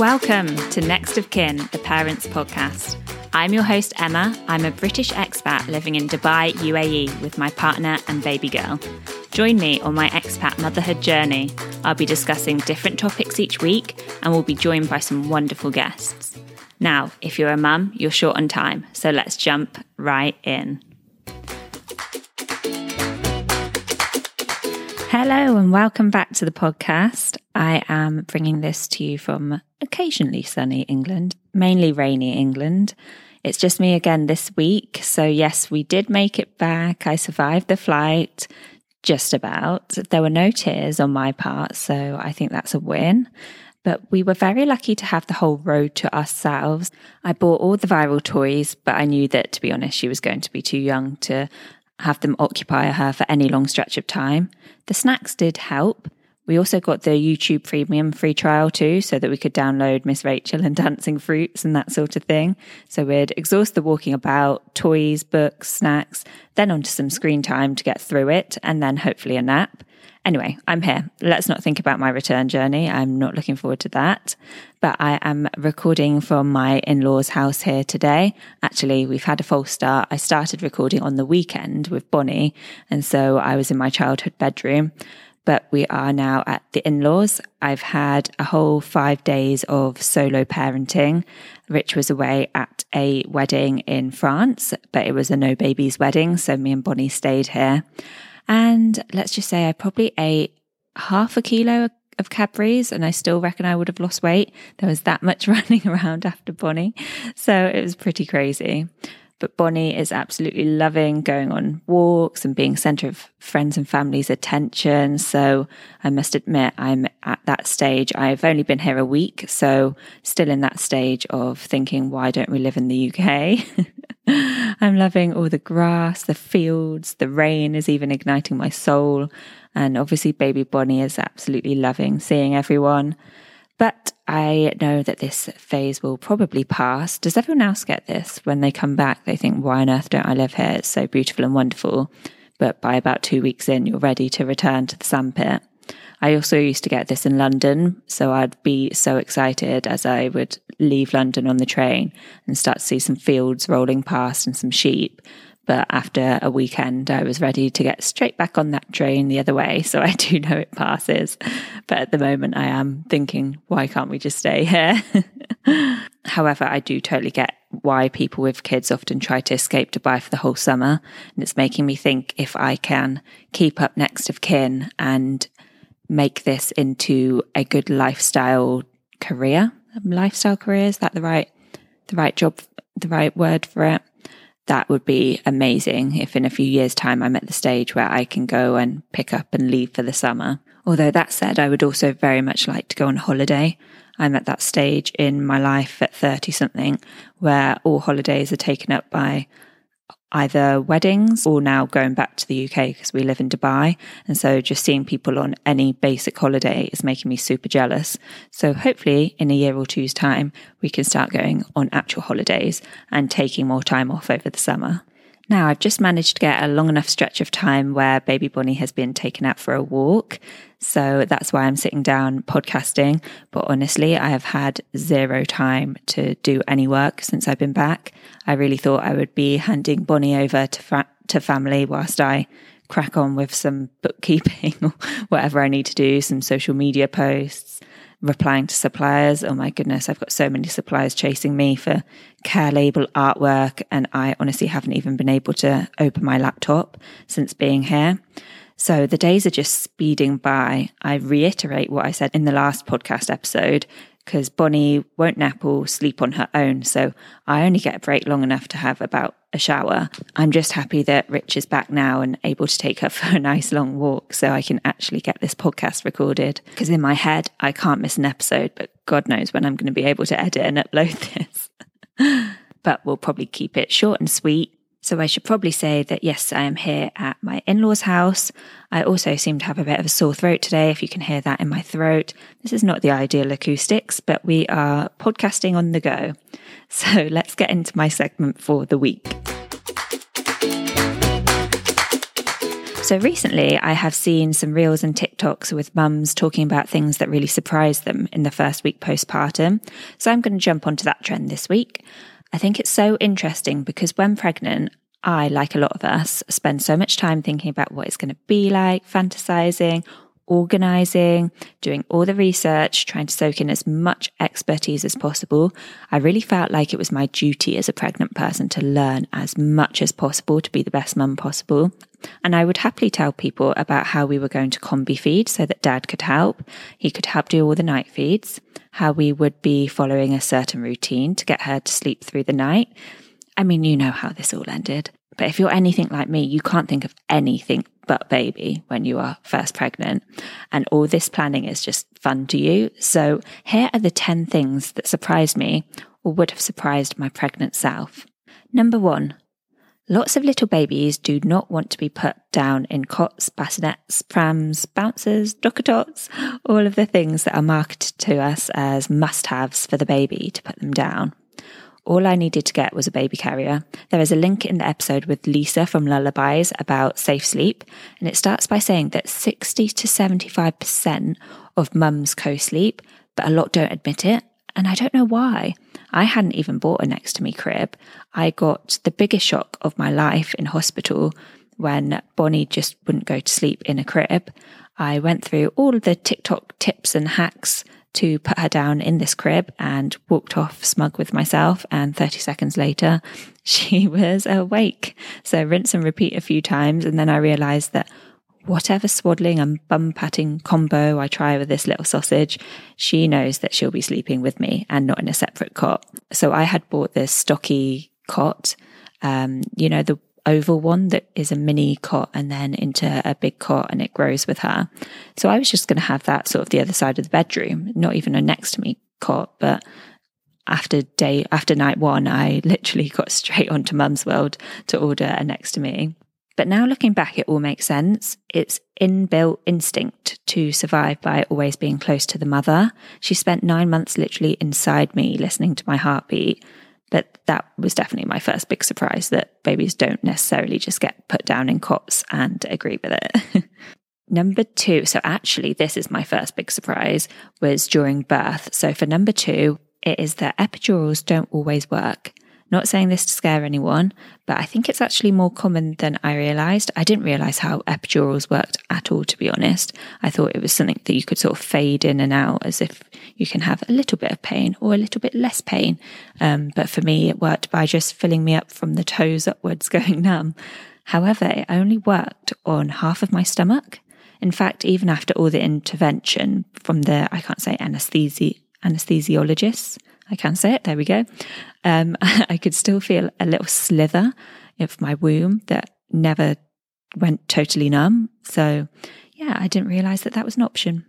Welcome to Next of Kin, the Parents Podcast. I'm your host, Emma. I'm a British expat living in Dubai, UAE, with my partner and baby girl. Join me on my expat motherhood journey. I'll be discussing different topics each week and we'll be joined by some wonderful guests. Now, if you're a mum, you're short on time, so let's jump right in. Hello, and welcome back to the podcast. I am bringing this to you from occasionally sunny England, mainly rainy England. It's just me again this week. So, yes, we did make it back. I survived the flight, just about. There were no tears on my part. So, I think that's a win. But we were very lucky to have the whole road to ourselves. I bought all the viral toys, but I knew that, to be honest, she was going to be too young to have them occupy her for any long stretch of time. The snacks did help. We also got the YouTube Premium free trial too, so that we could download Miss Rachel and Dancing Fruits and that sort of thing. So we'd exhaust the walking about, toys, books, snacks, then onto some screen time to get through it, and then hopefully a nap. Anyway, I'm here. Let's not think about my return journey. I'm not looking forward to that. But I am recording from my in law's house here today. Actually, we've had a false start. I started recording on the weekend with Bonnie. And so I was in my childhood bedroom. But we are now at the in laws. I've had a whole five days of solo parenting. Rich was away at a wedding in France, but it was a no babies wedding. So me and Bonnie stayed here. And let's just say I probably ate half a kilo of Cadbury's and I still reckon I would have lost weight. There was that much running around after Bonnie. So it was pretty crazy. But Bonnie is absolutely loving going on walks and being center of friends and family's attention. So I must admit, I'm at that stage. I've only been here a week. So still in that stage of thinking, why don't we live in the UK? I'm loving all the grass, the fields, the rain is even igniting my soul. And obviously, baby Bonnie is absolutely loving seeing everyone. But I know that this phase will probably pass. Does everyone else get this? When they come back, they think, why on earth don't I live here? It's so beautiful and wonderful. But by about two weeks in, you're ready to return to the sandpit. I also used to get this in London. So I'd be so excited as I would leave London on the train and start to see some fields rolling past and some sheep. But after a weekend, I was ready to get straight back on that train the other way. So I do know it passes. But at the moment, I am thinking, why can't we just stay here? However, I do totally get why people with kids often try to escape Dubai for the whole summer. And it's making me think if I can keep up next of kin and make this into a good lifestyle career. Lifestyle career is that the right the right job the right word for it? That would be amazing if in a few years' time I'm at the stage where I can go and pick up and leave for the summer. Although that said, I would also very much like to go on holiday. I'm at that stage in my life at 30 something where all holidays are taken up by either weddings or now going back to the UK because we live in Dubai. And so just seeing people on any basic holiday is making me super jealous. So hopefully in a year or two's time, we can start going on actual holidays and taking more time off over the summer. Now, I've just managed to get a long enough stretch of time where baby Bonnie has been taken out for a walk. So that's why I'm sitting down podcasting. But honestly, I have had zero time to do any work since I've been back. I really thought I would be handing Bonnie over to, fa- to family whilst I crack on with some bookkeeping or whatever I need to do, some social media posts, replying to suppliers. Oh my goodness, I've got so many suppliers chasing me for care label artwork, and I honestly haven't even been able to open my laptop since being here. So the days are just speeding by. I reiterate what I said in the last podcast episode because Bonnie won't nap or sleep on her own. So I only get a break long enough to have about a shower. I'm just happy that Rich is back now and able to take her for a nice long walk so I can actually get this podcast recorded. Because in my head, I can't miss an episode, but God knows when I'm going to be able to edit and upload this. but we'll probably keep it short and sweet so I should probably say that yes, I am here at my in law's house. I also seem to have a bit of a sore throat today, if you can hear that in my throat. This is not the ideal acoustics, but we are podcasting on the go. So let's get into my segment for the week. So recently, I have seen some reels and TikToks with mums talking about things that really surprised them in the first week postpartum. So I'm going to jump onto that trend this week. I think it's so interesting because when pregnant, I, like a lot of us, spend so much time thinking about what it's going to be like, fantasizing, organizing, doing all the research, trying to soak in as much expertise as possible. I really felt like it was my duty as a pregnant person to learn as much as possible to be the best mum possible. And I would happily tell people about how we were going to combi feed so that dad could help. He could help do all the night feeds, how we would be following a certain routine to get her to sleep through the night. I mean, you know how this all ended. But if you're anything like me, you can't think of anything but baby when you are first pregnant. And all this planning is just fun to you. So here are the 10 things that surprised me or would have surprised my pregnant self. Number one, lots of little babies do not want to be put down in cots, bassinets, prams, bouncers, DockATots, all of the things that are marketed to us as must haves for the baby to put them down. All I needed to get was a baby carrier. There is a link in the episode with Lisa from Lullabies about safe sleep, and it starts by saying that 60 to 75% of mums co sleep, but a lot don't admit it. And I don't know why. I hadn't even bought a next to me crib. I got the biggest shock of my life in hospital when Bonnie just wouldn't go to sleep in a crib. I went through all the TikTok tips and hacks to put her down in this crib and walked off smug with myself. And 30 seconds later, she was awake. So rinse and repeat a few times. And then I realized that whatever swaddling and bum patting combo I try with this little sausage, she knows that she'll be sleeping with me and not in a separate cot. So I had bought this Stokke cot, um, you know, the oval one that is a mini cot and then into a big cot and it grows with her. So I was just going to have that sort of the other side of the bedroom, not even a next to me cot, but after day after night one, I literally got straight onto Mumzworld to order a next to me. But now looking back, it all makes sense. It's inbuilt instinct to survive by always being close to the mother. She spent nine months literally inside me, listening to my heartbeat. But that was definitely my first big surprise that babies don't necessarily just get put down in cots and agree with it. number two, so actually, this is my first big surprise, was during birth. So for number two, it is that epidurals don't always work. Not saying this to scare anyone, but I think it's actually more common than I realised. I didn't realise how epidurals worked at all, to be honest. I thought it was something that you could sort of fade in and out as if you can have a little bit of pain or a little bit less pain. Um, but for me, it worked by just filling me up from the toes upwards, going numb. However, it only worked on half of my stomach. In fact, even after all the intervention from the, I can't say anesthesi- anesthesiologists, I can say it. There we go. Um, I could still feel a little slither of my womb that never went totally numb. So, yeah, I didn't realize that that was an option.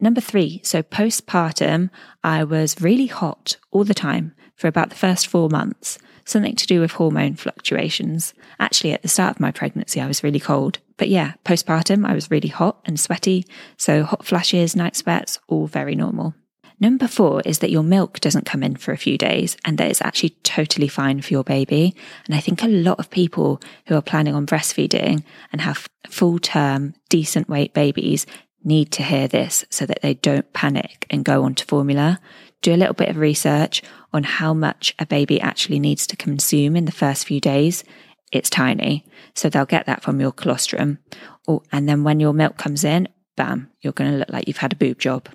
Number three. So, postpartum, I was really hot all the time for about the first four months, something to do with hormone fluctuations. Actually, at the start of my pregnancy, I was really cold. But yeah, postpartum, I was really hot and sweaty. So, hot flashes, night sweats, all very normal. Number four is that your milk doesn't come in for a few days and that it's actually totally fine for your baby. And I think a lot of people who are planning on breastfeeding and have full term, decent weight babies need to hear this so that they don't panic and go on to formula. Do a little bit of research on how much a baby actually needs to consume in the first few days. It's tiny. So they'll get that from your colostrum. Or, and then when your milk comes in, bam, you're going to look like you've had a boob job.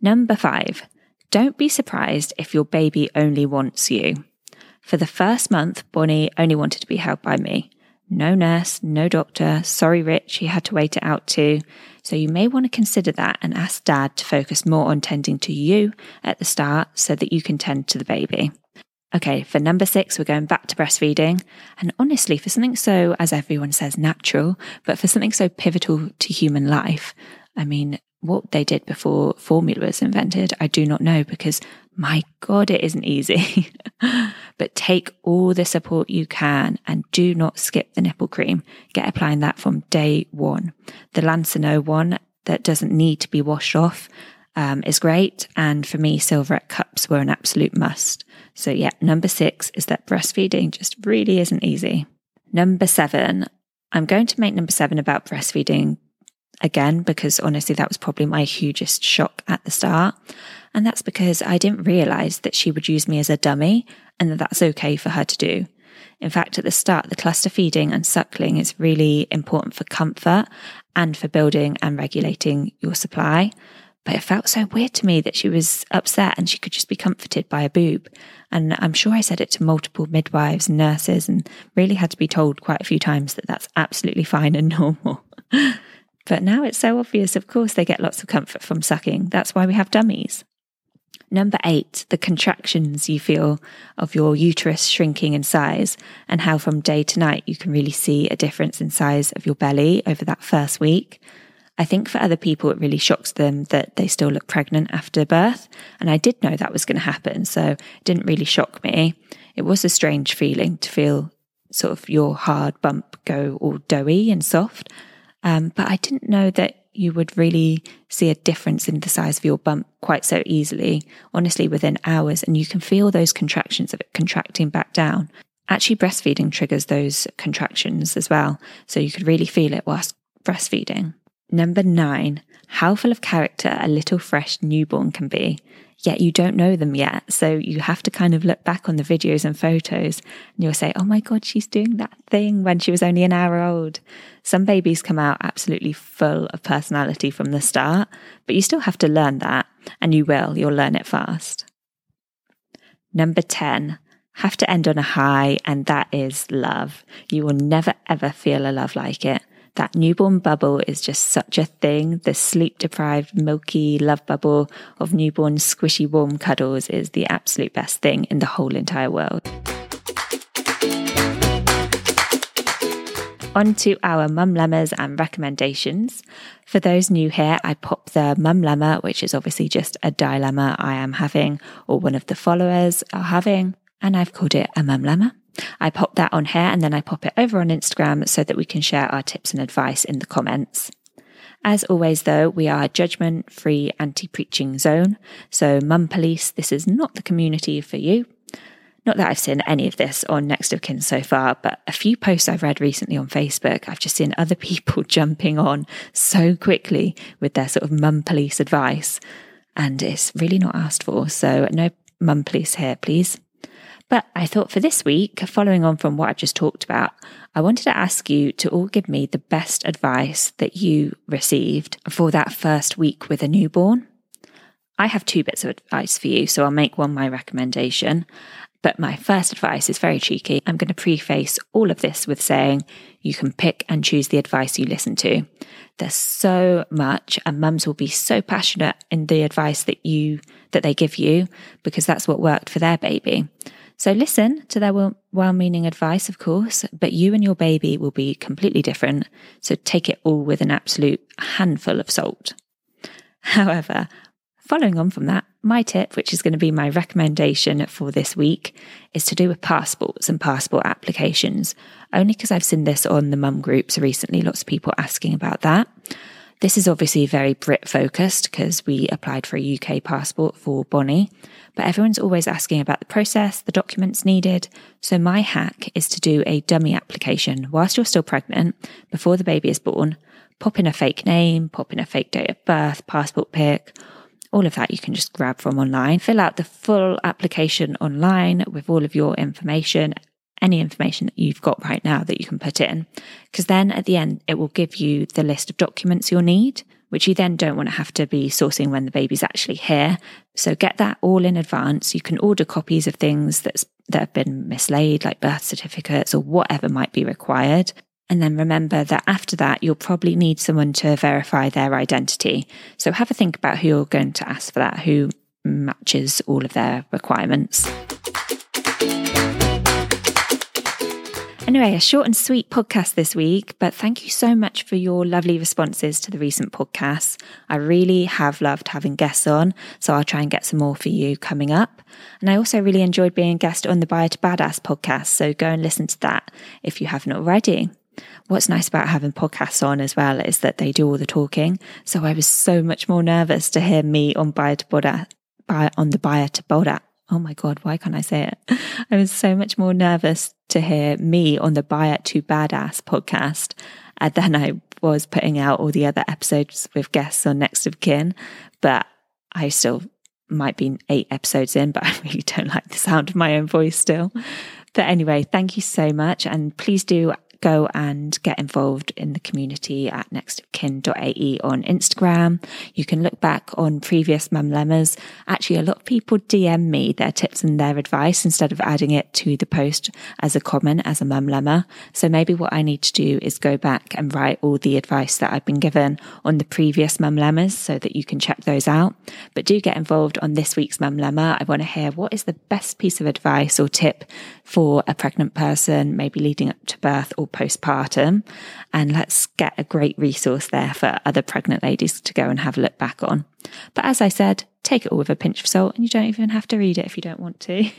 Number five, don't be surprised if your baby only wants you. For the first month, Bonnie only wanted to be held by me. No nurse, no doctor. Sorry, Rich, he had to wait it out too. So you may want to consider that and ask dad to focus more on tending to you at the start so that you can tend to the baby. Okay, for number six, we're going back to breastfeeding. And honestly, for something so, as everyone says, natural, but for something so pivotal to human life, I mean, what they did before formula was invented, I do not know because my God, it isn't easy. but take all the support you can and do not skip the nipple cream. Get applying that from day one. The Lansinoh one that doesn't need to be washed off um, is great. And for me, Silverette cups were an absolute must. So, yeah, number six is that breastfeeding just really isn't easy. Number seven, I'm going to make number seven about breastfeeding again, because honestly, that was probably my hugest shock at the start. And that's because I didn't realize that she would use me as a dummy and that that's okay for her to do. In fact, at the start, the cluster feeding and suckling is really important for comfort and for building and regulating your supply. But it felt so weird to me that she was upset and she could just be comforted by a boob. And I'm sure I said it to multiple midwives and nurses and really had to be told quite a few times that that's absolutely fine and normal. But now it's so obvious, of course, they get lots of comfort from sucking. That's why we have dummies. Number eight, the contractions you feel of your uterus shrinking in size and how from day to night you can really see a difference in size of your belly over that first week. I think for other people, it really shocks them that they still look pregnant after birth. And I did know that was going to happen. So it didn't really shock me. It was a strange feeling to feel sort of your hard bump go all doughy and soft. Um, but I didn't know that you would really see a difference in the size of your bump quite so easily, honestly, within hours. And you can feel those contractions of it contracting back down. Actually, breastfeeding triggers those contractions as well. So you could really feel it whilst breastfeeding. Number nine, how full of character a little fresh newborn can be yet you don't know them yet. So you have to kind of look back on the videos and photos and you'll say, oh my God, she's doing that thing when she was only an hour old. Some babies come out absolutely full of personality from the start, but you still have to learn that and you will, you'll learn it fast. Number 10, have to end on a high, and that is love. You will never ever feel a love like it. That newborn bubble is just such a thing. The sleep deprived, milky love bubble of newborn squishy warm cuddles is the absolute best thing in the whole entire world. On to our mum lemmas and recommendations. For those new here, I pop the mum lemma, which is obviously just a dilemma I am having or one of the followers are having, and I've called it a mum lemma. I pop that on here and then I pop it over on Instagram so that we can share our tips and advice in the comments. As always, though, we are a judgment free anti preaching zone. So, Mum Police, this is not the community for you. Not that I've seen any of this on Next of Kin so far, but a few posts I've read recently on Facebook, I've just seen other people jumping on so quickly with their sort of mum police advice. And it's really not asked for. So, no mum police here, please. But I thought for this week, following on from what I've just talked about, I wanted to ask you to all give me the best advice that you received for that first week with a newborn. I have two bits of advice for you, so I'll make one my recommendation. But my first advice is very cheeky. I'm going to preface all of this with saying you can pick and choose the advice you listen to. There's so much, and mums will be so passionate in the advice that you that they give you because that's what worked for their baby. So listen to their well meaning advice, of course, but you and your baby will be completely different. So take it all with an absolute handful of salt. However, following on from that, my tip, which is going to be my recommendation for this week, is to do with passports and passport applications. Only because I've seen this on the mum groups recently, lots of people asking about that. This is obviously very Brit focused because we applied for a UK passport for Bonnie, but everyone's always asking about the process, the documents needed. So my hack is to do a dummy application whilst you're still pregnant, before the baby is born. Pop in a fake name, pop in a fake date of birth, passport pic, all of that you can just grab from online. Fill out the full application online with all of your information any information that you've got right now that you can put in. Because then at the end, it will give you the list of documents you'll need, which you then don't want to have to be sourcing when the baby's actually here. So get that all in advance. You can order copies of things that's, that have been mislaid, like birth certificates or whatever might be required. And then remember that after that, you'll probably need someone to verify their identity. So have a think about who you're going to ask for that, who matches all of their requirements. Anyway, a short and sweet podcast this week, but thank you so much for your lovely responses to the recent podcasts. I really have loved having guests on, so I'll try and get some more for you coming up. And I also really enjoyed being a guest on the Buyer to Badass podcast, so go and listen to that if you haven't already. What's nice about having podcasts on as well is that they do all the talking. So I was so much more nervous to hear me on Buyer to Badass, on the Buyer to Badass oh my God, why can't I say it? I was so much more nervous to hear me on the Buy It Too Badass podcast uh, than I was putting out all the other episodes with guests on Next of Kin. But I still might be eight episodes in, but I really don't like the sound of my own voice still. But anyway, thank you so much. And please do go and get involved in the community at nextofkin.ae on Instagram. You can look back on previous mum lemmas. Actually, a lot of people DM me their tips and their advice instead of adding it to the post as a comment as a mum lemma. So maybe what I need to do is go back and write all the advice that I've been given on the previous mum lemmas so that you can check those out. But do get involved on this week's mum lemma. I want to hear what is the best piece of advice or tip for a pregnant person, maybe leading up to birth or postpartum. And let's get a great resource there for other pregnant ladies to go and have a look back on. But as I said, take it all with a pinch of salt and you don't even have to read it if you don't want to.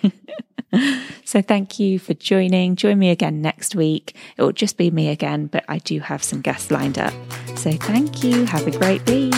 so thank you for joining. Join me again next week. It will just be me again, but I do have some guests lined up. So thank you. Have a great week.